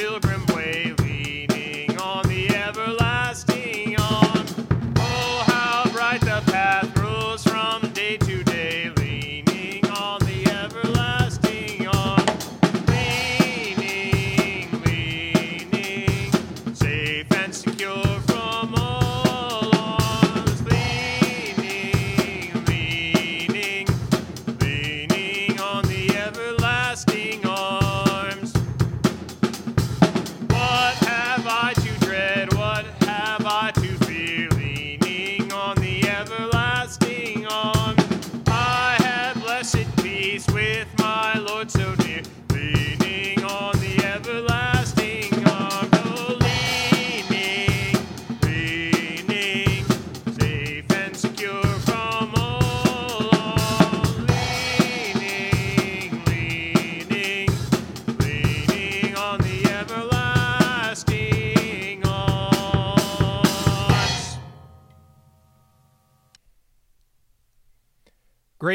Mill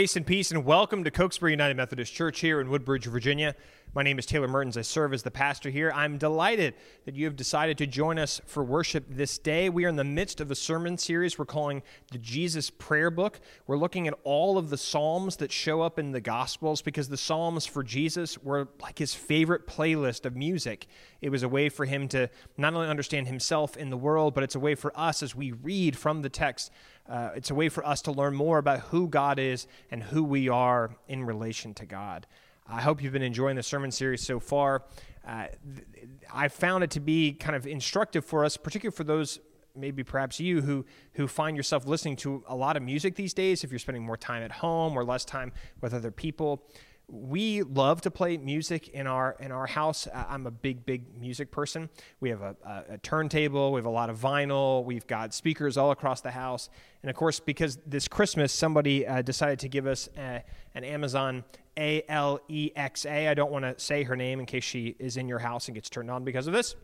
Grace and peace, and welcome to Cokesbury United Methodist Church here in Woodbridge, Virginia. My name is Taylor Mertins. I serve as the pastor here. I'm delighted that you have decided to join us for worship this day. We are in the midst of a sermon series we're calling the Jesus Prayer Book. We're looking at all of the Psalms that show up in the Gospels because the Psalms for Jesus were like his favorite playlist of music. It was a way for him to not only understand himself in the world, but it's a way for us as we read from the text uh, it's a way for us to learn more about who God is and who we are in relation to God. I hope you've been enjoying the sermon series so far. Uh, I found it to be kind of instructive for us, particularly for those maybe perhaps you who who find yourself listening to a lot of music these days if you're spending more time at home or less time with other people we love to play music in our in our house. I'm a big big music person. We have a, a, a, turntable. We have a lot of vinyl. We've got speakers all across the house. And of course, because this Christmas somebody uh, decided to give us a, an Amazon A L E X A. I don't want to say her name in case she is in your house and gets turned on because of this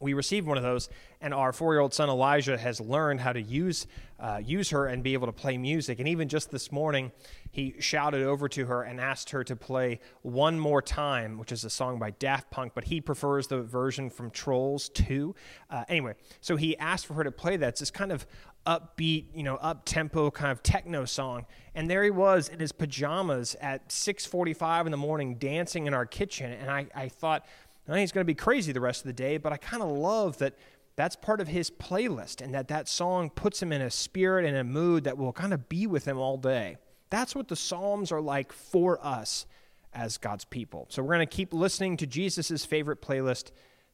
we received one of those, and our four-year-old son Elijah has learned how to use uh, use her and be able to play music. And even just this morning, he shouted over to her and asked her to play "One More Time," which is a song by Daft Punk, but he prefers the version from Trolls 2. Uh, anyway, so he asked for her to play that. It's this kind of upbeat, you know, up tempo kind of techno song. And there he was in his pajamas at 6:45 in the morning, dancing in our kitchen. And I, I thought I he's going to be crazy the rest of the day, but I kind of love that that's part of his playlist and that that song puts him in a spirit and a mood that will kind of be with him all day. That's what the Psalms are like for us as God's people. So we're going to keep listening to Jesus' favorite playlist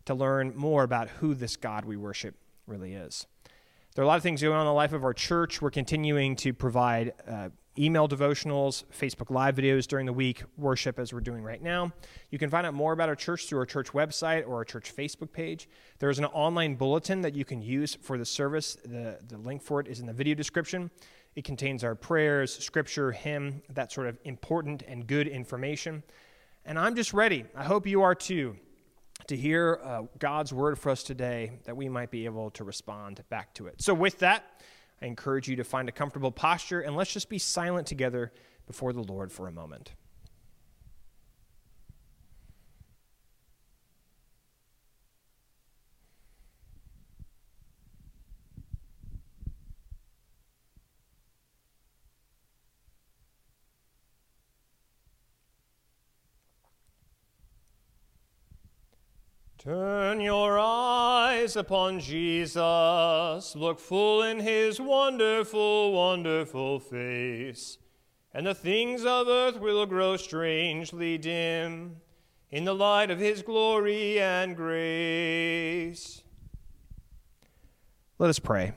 to learn more about who this God we worship really is. There are a lot of things going on in the life of our church. We're continuing to provide uh, email devotionals, Facebook Live videos during the week, worship as we're doing right now. You can find out more about our church through our church website or our church Facebook page. There's an online bulletin that you can use for the service. The, the link for it is in the video description. It contains our prayers, scripture, hymn, that sort of important and good information. And I'm just ready. I hope you are too. To hear uh, God's word for us today, that we might be able to respond back to it. So, with that, I encourage you to find a comfortable posture and let's just be silent together before the Lord for a moment. Turn your eyes upon Jesus, look full in his wonderful, wonderful face, and the things of earth will grow strangely dim in the light of his glory and grace. Let us pray.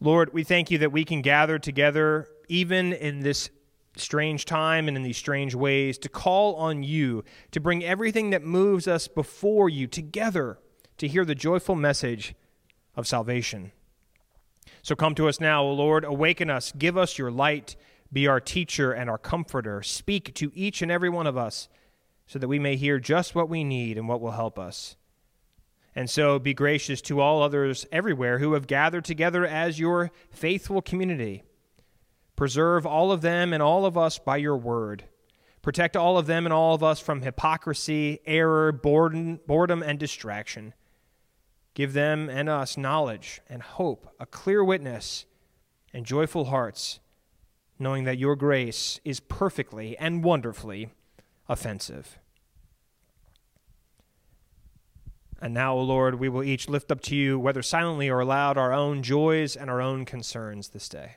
Lord, we thank you that we can gather together even in this strange time and in these strange ways, to call on you, to bring everything that moves us before you together to hear the joyful message of salvation. So come to us now, O Lord, awaken us, give us your light, be our teacher and our comforter. Speak to each and every one of us so that we may hear just what we need and what will help us. And so be gracious to all others everywhere who have gathered together as your faithful community Preserve all of them and all of us by your word. Protect all of them and all of us from hypocrisy, error, boredom, boredom and distraction. Give them and us knowledge and hope, a clear witness, and joyful hearts, knowing that your grace is perfectly and wonderfully offensive. And now, O Lord, we will each lift up to you, whether silently or aloud, our own joys and our own concerns this day.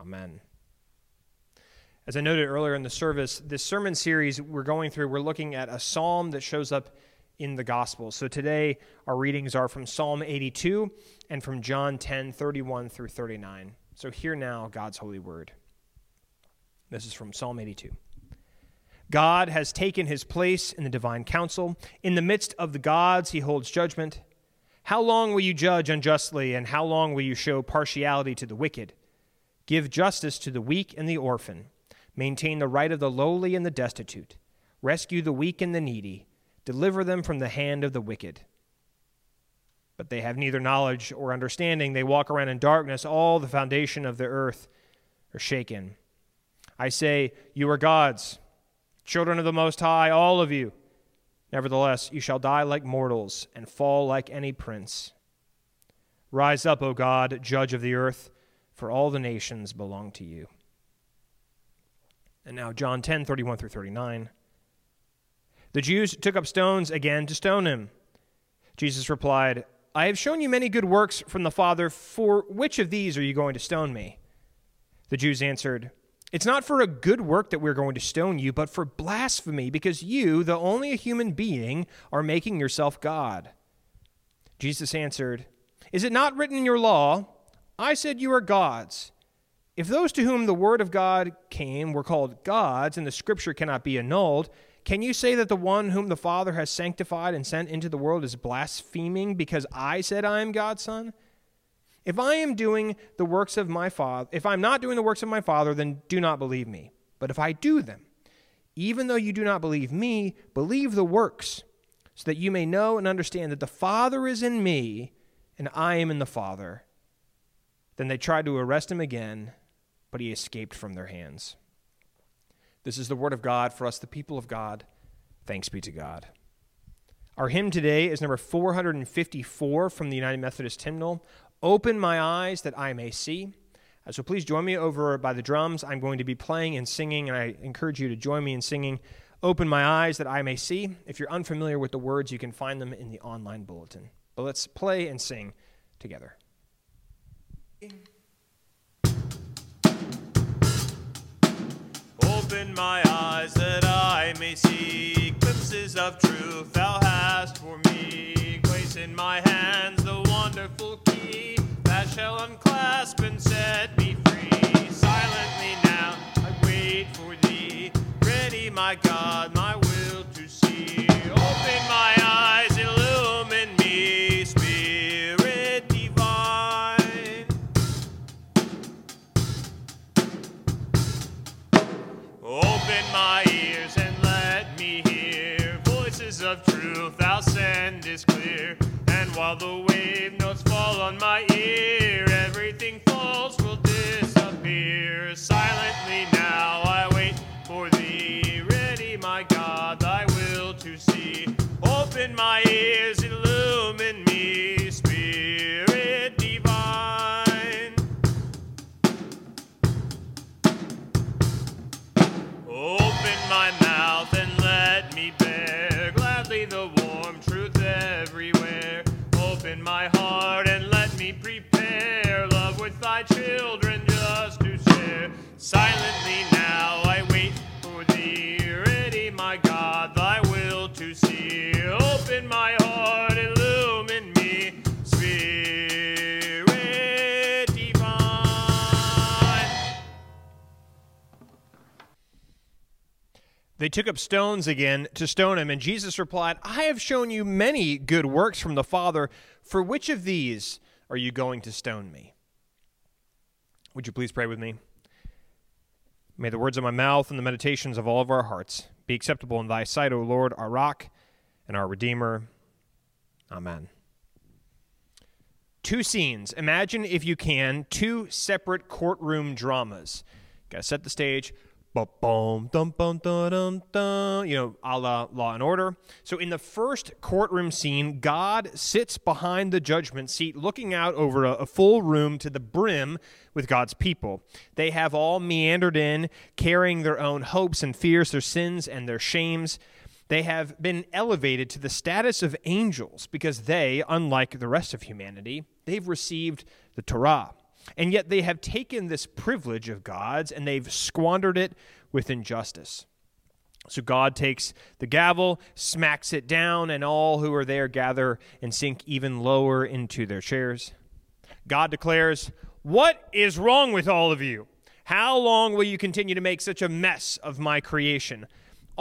Amen. As I noted earlier in the service, this sermon series we're going through, we're looking at a psalm that shows up in the gospel. So today our readings are from Psalm 82 and from John 10, 31 through 39. So hear now God's holy word. This is from Psalm 82. God has taken his place in the divine council. In the midst of the gods, he holds judgment. How long will you judge unjustly, and how long will you show partiality to the wicked? Give justice to the weak and the orphan. Maintain the right of the lowly and the destitute. Rescue the weak and the needy. Deliver them from the hand of the wicked. But they have neither knowledge or understanding. They walk around in darkness. All the foundation of the earth are shaken. I say, You are gods, children of the Most High, all of you. Nevertheless, you shall die like mortals and fall like any prince. Rise up, O God, judge of the earth, for all the nations belong to you. And now, John 10 31 through 39. The Jews took up stones again to stone him. Jesus replied, I have shown you many good works from the Father. For which of these are you going to stone me? The Jews answered, it's not for a good work that we're going to stone you, but for blasphemy, because you, though only a human being, are making yourself God. Jesus answered, Is it not written in your law, I said you are gods? If those to whom the word of God came were called gods, and the scripture cannot be annulled, can you say that the one whom the Father has sanctified and sent into the world is blaspheming because I said I am God's son? If I am doing the works of my Father, if I'm not doing the works of my Father, then do not believe me. But if I do them, even though you do not believe me, believe the works, so that you may know and understand that the Father is in me and I am in the Father. Then they tried to arrest him again, but he escaped from their hands. This is the word of God for us, the people of God. Thanks be to God. Our hymn today is number 454 from the United Methodist Hymnal. Open my eyes that I may see. Uh, so please join me over by the drums. I'm going to be playing and singing, and I encourage you to join me in singing Open My Eyes That I May See. If you're unfamiliar with the words, you can find them in the online bulletin. But let's play and sing together. Open my eyes that I may see glimpses of truth thou hast for me. Place in my hands the wonderful key that shall unclasp and set me free. Silently now I wait for thee, ready, my God, my will to truth thou sendest clear. And while the wave notes fall on my ear, everything took up stones again to stone him, and Jesus replied, I have shown you many good works from the Father. For which of these are you going to stone me? Would you please pray with me? May the words of my mouth and the meditations of all of our hearts be acceptable in thy sight, O Lord, our rock and our Redeemer. Amen. Two scenes. Imagine, if you can, two separate courtroom dramas. Got to set the stage. Ba-boom, dum, bum, dum, dum, dum, you know, a la Law and Order. So, in the first courtroom scene, God sits behind the judgment seat, looking out over a, a full room to the brim with God's people. They have all meandered in, carrying their own hopes and fears, their sins and their shames. They have been elevated to the status of angels because they, unlike the rest of humanity, they've received the Torah. And yet they have taken this privilege of God's and they've squandered it with injustice. So God takes the gavel, smacks it down, and all who are there gather and sink even lower into their chairs. God declares, What is wrong with all of you? How long will you continue to make such a mess of my creation?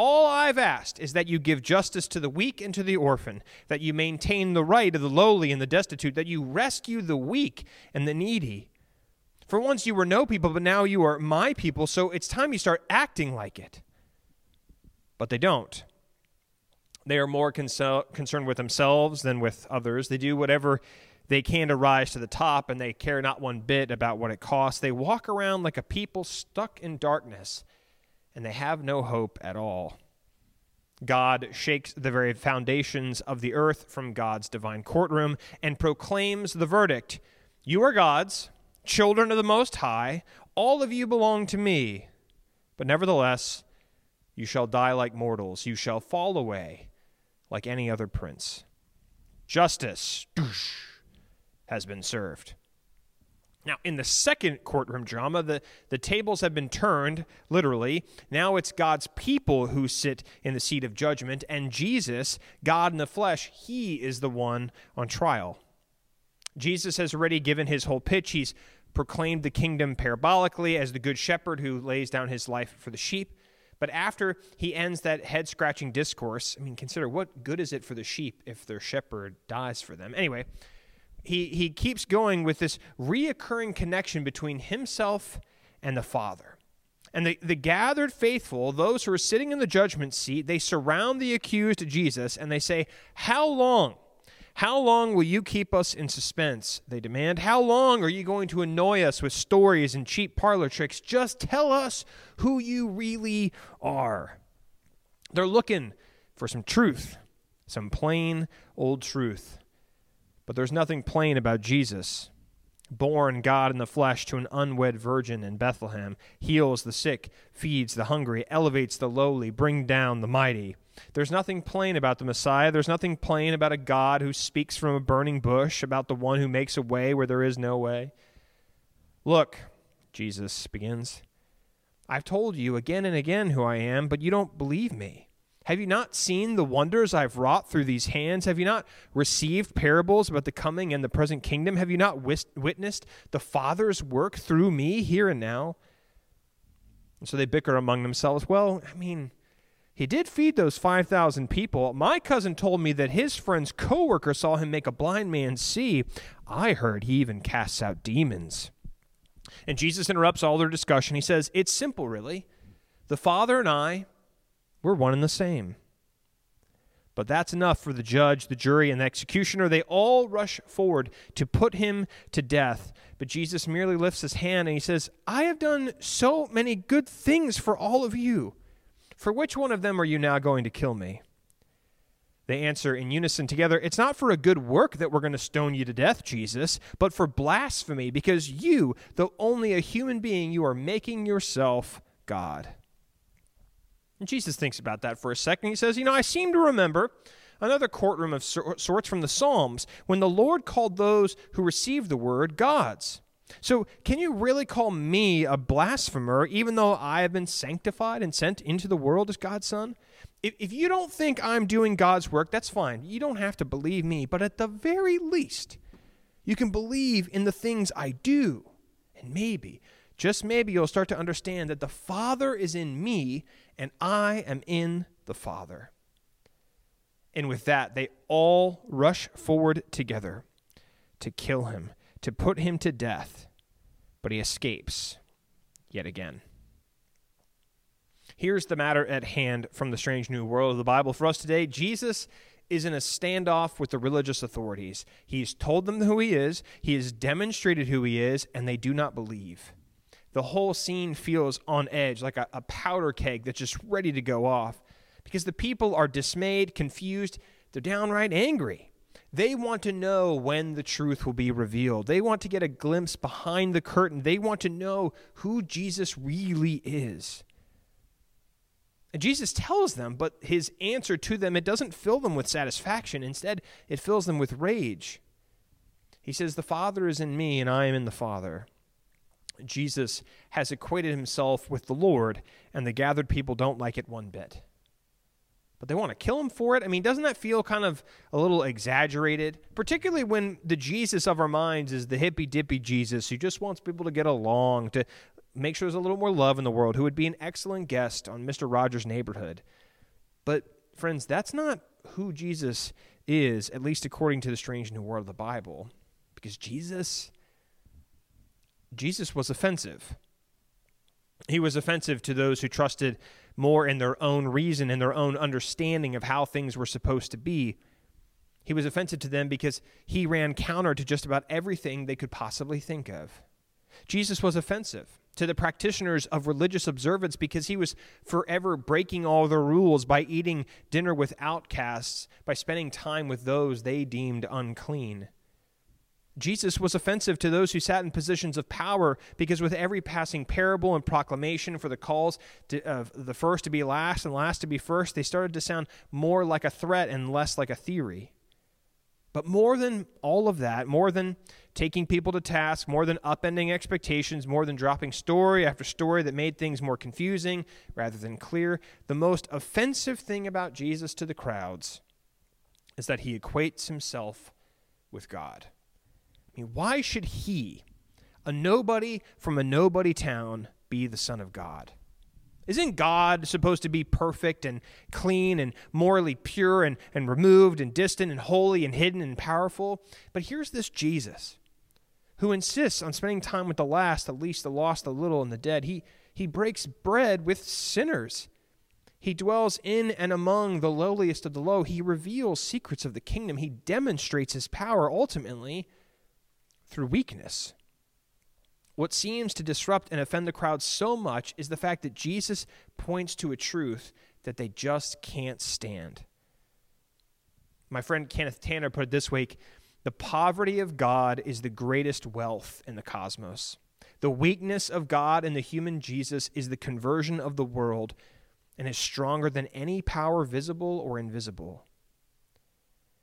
All I've asked is that you give justice to the weak and to the orphan, that you maintain the right of the lowly and the destitute, that you rescue the weak and the needy. For once you were no people, but now you are my people, so it's time you start acting like it but they don't. They are more concerned with themselves than with others. They do whatever they can to rise to the top, and they care not one bit about what it costs. They walk around like a people stuck in darkness, and they have no hope at all. God shakes the very foundations of the earth from God's divine courtroom and proclaims the verdict You are God's, children of the Most High, all of you belong to me. But nevertheless, you shall die like mortals. You shall fall away like any other prince. Justice has been served. Now, in the second courtroom drama, the, the tables have been turned, literally. Now it's God's people who sit in the seat of judgment, and Jesus, God in the flesh, he is the one on trial. Jesus has already given his whole pitch. He's proclaimed the kingdom parabolically as the good shepherd who lays down his life for the sheep. But after he ends that head scratching discourse, I mean, consider what good is it for the sheep if their shepherd dies for them? Anyway, he, he keeps going with this reoccurring connection between himself and the Father. And the, the gathered faithful, those who are sitting in the judgment seat, they surround the accused Jesus and they say, How long? How long will you keep us in suspense? They demand. How long are you going to annoy us with stories and cheap parlor tricks? Just tell us who you really are. They're looking for some truth, some plain old truth. But there's nothing plain about Jesus. Born God in the flesh to an unwed virgin in Bethlehem, heals the sick, feeds the hungry, elevates the lowly, bring down the mighty. There's nothing plain about the Messiah. There's nothing plain about a God who speaks from a burning bush, about the one who makes a way where there is no way. Look, Jesus begins, I've told you again and again who I am, but you don't believe me. Have you not seen the wonders I've wrought through these hands? Have you not received parables about the coming and the present kingdom? Have you not witnessed the Father's work through me here and now? And so they bicker among themselves. Well, I mean, he did feed those 5,000 people. My cousin told me that his friend's coworker saw him make a blind man see. I heard he even casts out demons. And Jesus interrupts all their discussion. He says, It's simple, really. The Father and I, we're one and the same. But that's enough for the judge, the jury, and the executioner. They all rush forward to put him to death. But Jesus merely lifts his hand and he says, I have done so many good things for all of you. For which one of them are you now going to kill me? They answer in unison together, It's not for a good work that we're going to stone you to death, Jesus, but for blasphemy, because you, though only a human being, you are making yourself God. And Jesus thinks about that for a second. He says, You know, I seem to remember another courtroom of sorts from the Psalms when the Lord called those who received the word gods. So, can you really call me a blasphemer, even though I have been sanctified and sent into the world as God's son? If, if you don't think I'm doing God's work, that's fine. You don't have to believe me. But at the very least, you can believe in the things I do. And maybe, just maybe, you'll start to understand that the Father is in me and I am in the Father. And with that, they all rush forward together to kill him to put him to death, but he escapes yet again. Here's the matter at hand from the strange new world of the Bible for us today. Jesus is in a standoff with the religious authorities. He's told them who he is, he has demonstrated who he is, and they do not believe. The whole scene feels on edge, like a, a powder keg that's just ready to go off, because the people are dismayed, confused, they're downright angry. They want to know when the truth will be revealed. They want to get a glimpse behind the curtain. They want to know who Jesus really is. And Jesus tells them, but his answer to them, it doesn't fill them with satisfaction. Instead, it fills them with rage. He says, The Father is in me, and I am in the Father. Jesus has equated himself with the Lord, and the gathered people don't like it one bit. But they want to kill him for it? I mean, doesn't that feel kind of a little exaggerated? Particularly when the Jesus of our minds is the hippy dippy Jesus who just wants people to get along, to make sure there's a little more love in the world, who would be an excellent guest on Mr. Rogers' neighborhood. But, friends, that's not who Jesus is, at least according to the strange new world of the Bible. Because Jesus, Jesus was offensive. He was offensive to those who trusted more in their own reason and their own understanding of how things were supposed to be. He was offensive to them because he ran counter to just about everything they could possibly think of. Jesus was offensive to the practitioners of religious observance because he was forever breaking all the rules by eating dinner with outcasts, by spending time with those they deemed unclean. Jesus was offensive to those who sat in positions of power because with every passing parable and proclamation for the calls of the first to be last and last to be first, they started to sound more like a threat and less like a theory. But more than all of that, more than taking people to task, more than upending expectations, more than dropping story after story that made things more confusing rather than clear, the most offensive thing about Jesus to the crowds is that he equates himself with God. I mean, why should he, a nobody from a nobody town, be the Son of God? Isn't God supposed to be perfect and clean and morally pure and, and removed and distant and holy and hidden and powerful? But here's this Jesus who insists on spending time with the last, the least, the lost, the little, and the dead. He, he breaks bread with sinners. He dwells in and among the lowliest of the low. He reveals secrets of the kingdom. He demonstrates his power ultimately through weakness. What seems to disrupt and offend the crowd so much is the fact that Jesus points to a truth that they just can't stand. My friend Kenneth Tanner put it this week The poverty of God is the greatest wealth in the cosmos. The weakness of God in the human Jesus is the conversion of the world and is stronger than any power visible or invisible.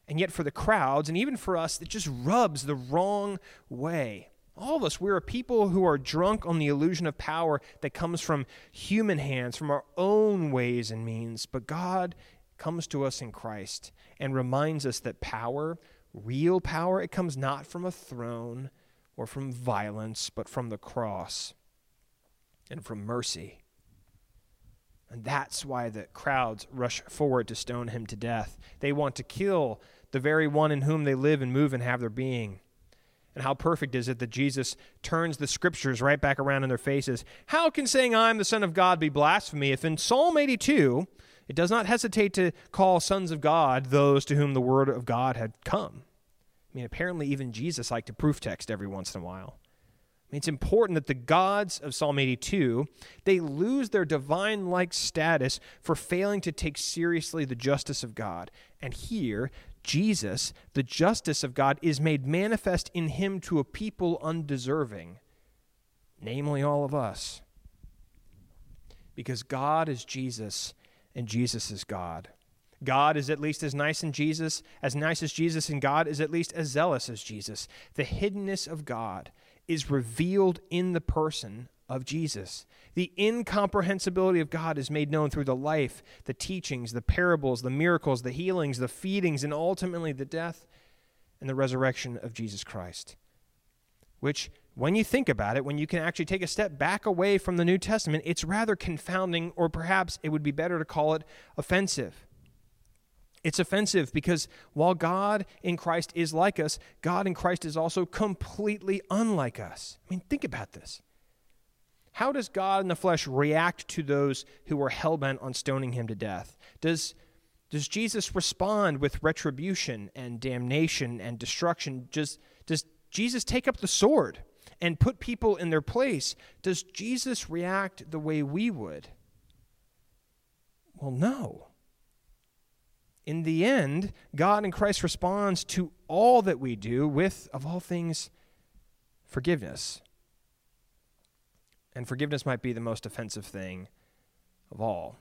And yet, for the crowds, and even for us, it just rubs the wrong way. All of us, we're people who are drunk on the illusion of power that comes from human hands, from our own ways and means. But God comes to us in Christ and reminds us that power, real power, it comes not from a throne or from violence, but from the cross and from mercy. And that's why the crowds rush forward to stone him to death. They want to kill the very one in whom they live and move and have their being. And how perfect is it that Jesus turns the scriptures right back around in their faces? How can saying I'm the Son of God be blasphemy if in Psalm 82 it does not hesitate to call sons of God those to whom the word of God had come? I mean, apparently even Jesus liked to proof text every once in a while. I mean, it's important that the gods of Psalm 82, they lose their divine-like status for failing to take seriously the justice of God. And here, Jesus, the justice of God, is made manifest in him to a people undeserving, namely all of us. Because God is Jesus and Jesus is God. God is at least as nice in Jesus, as nice as Jesus, and God is at least as zealous as Jesus. The hiddenness of God is revealed in the person of Jesus. The incomprehensibility of God is made known through the life, the teachings, the parables, the miracles, the healings, the feedings, and ultimately the death and the resurrection of Jesus Christ. Which, when you think about it, when you can actually take a step back away from the New Testament, it's rather confounding, or perhaps it would be better to call it offensive. It's offensive because while God in Christ is like us, God in Christ is also completely unlike us. I mean, think about this. How does God in the flesh react to those who are hell bent on stoning him to death? Does, does Jesus respond with retribution and damnation and destruction? Does, does Jesus take up the sword and put people in their place? Does Jesus react the way we would? Well, no. In the end, God in Christ responds to all that we do with, of all things, forgiveness. And forgiveness might be the most offensive thing of all.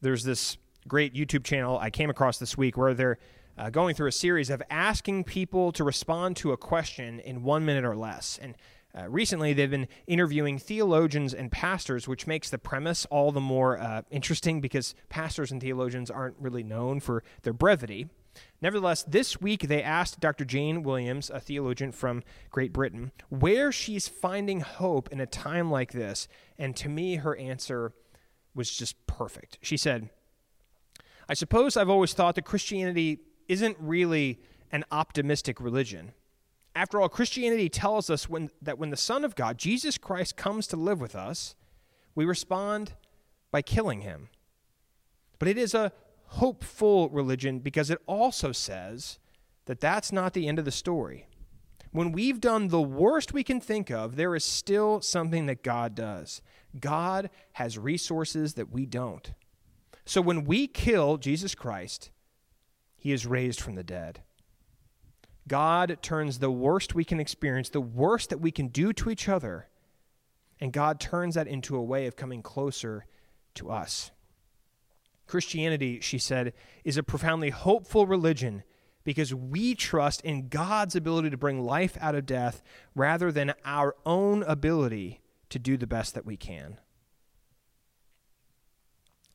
There's this great YouTube channel I came across this week where they're uh, going through a series of asking people to respond to a question in one minute or less. And uh, recently, they've been interviewing theologians and pastors, which makes the premise all the more uh, interesting because pastors and theologians aren't really known for their brevity. Nevertheless, this week they asked Dr. Jane Williams, a theologian from Great Britain, where she's finding hope in a time like this. And to me, her answer was just perfect. She said, I suppose I've always thought that Christianity isn't really an optimistic religion. After all, Christianity tells us when, that when the Son of God, Jesus Christ, comes to live with us, we respond by killing him. But it is a hopeful religion because it also says that that's not the end of the story. When we've done the worst we can think of, there is still something that God does. God has resources that we don't. So when we kill Jesus Christ, he is raised from the dead. God turns the worst we can experience, the worst that we can do to each other, and God turns that into a way of coming closer to us. Christianity, she said, is a profoundly hopeful religion because we trust in God's ability to bring life out of death rather than our own ability to do the best that we can.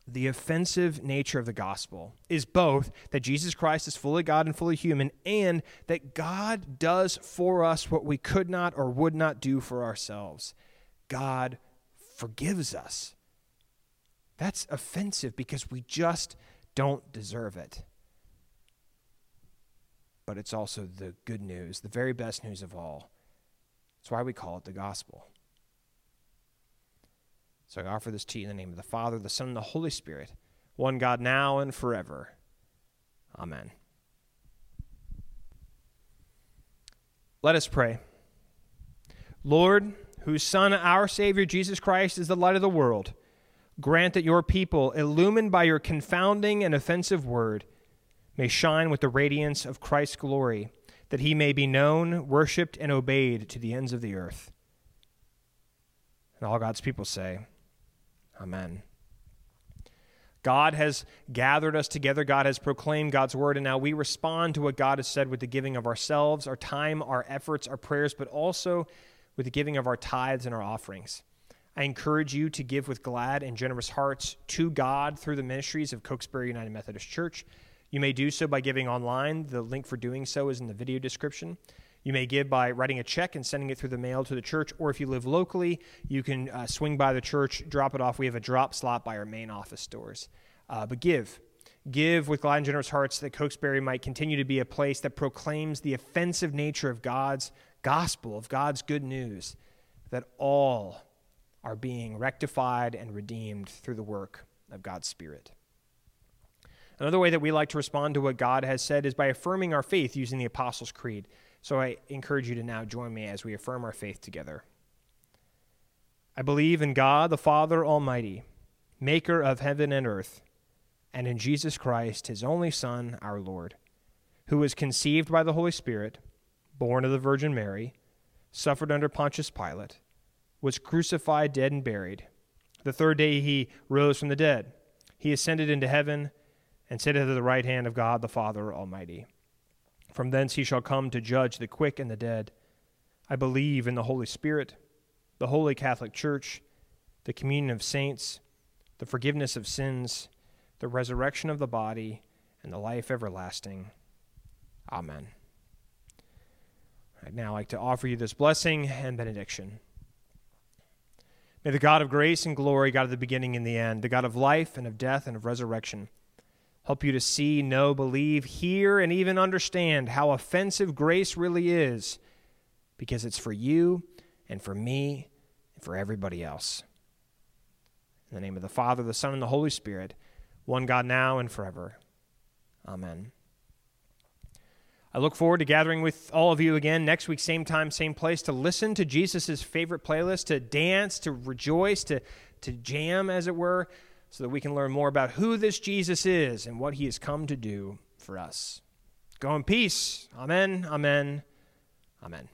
The offensive nature of the gospel is both that Jesus Christ is fully God and fully human, and that God does for us what we could not or would not do for ourselves. God forgives us. That's offensive because we just don't deserve it. But it's also the good news, the very best news of all. That's why we call it the gospel. So I offer this to you in the name of the Father, the Son, and the Holy Spirit, one God now and forever. Amen. Let us pray. Lord, whose Son, our Savior Jesus Christ, is the light of the world, grant that your people, illumined by your confounding and offensive word, may shine with the radiance of Christ's glory, that he may be known, worshiped, and obeyed to the ends of the earth. And all God's people say, Amen. God has gathered us together. God has proclaimed God's word, and now we respond to what God has said with the giving of ourselves, our time, our efforts, our prayers, but also with the giving of our tithes and our offerings. I encourage you to give with glad and generous hearts to God through the ministries of Cokesbury United Methodist Church. You may do so by giving online. The link for doing so is in the video description. You may give by writing a check and sending it through the mail to the church, or if you live locally, you can uh, swing by the church, drop it off. We have a drop slot by our main office doors. Uh, but give. Give with glad and generous hearts that Cokesbury might continue to be a place that proclaims the offensive nature of God's gospel, of God's good news, that all are being rectified and redeemed through the work of God's Spirit. Another way that we like to respond to what God has said is by affirming our faith using the Apostles' Creed. So I encourage you to now join me as we affirm our faith together. I believe in God, the Father Almighty, maker of heaven and earth, and in Jesus Christ, his only Son, our Lord, who was conceived by the Holy Spirit, born of the Virgin Mary, suffered under Pontius Pilate, was crucified, dead, and buried. The third day he rose from the dead. He ascended into heaven and sitteth at the right hand of God the Father Almighty. From thence he shall come to judge the quick and the dead. I believe in the Holy Spirit, the holy Catholic Church, the communion of saints, the forgiveness of sins, the resurrection of the body, and the life everlasting. Amen. I'd now like to offer you this blessing and benediction. May the God of grace and glory, God of the beginning and the end, the God of life and of death and of resurrection, help you to see, know, believe, hear, and even understand how offensive grace really is because it's for you and for me and for everybody else. In the name of the Father, the Son, and the Holy Spirit, one God now and forever. Amen. I look forward to gathering with all of you again next week, same time, same place, to listen to Jesus' favorite playlist, to dance, to rejoice, to, to jam, as it were so that we can learn more about who this Jesus is and what he has come to do for us. Go in peace. Amen, amen, amen.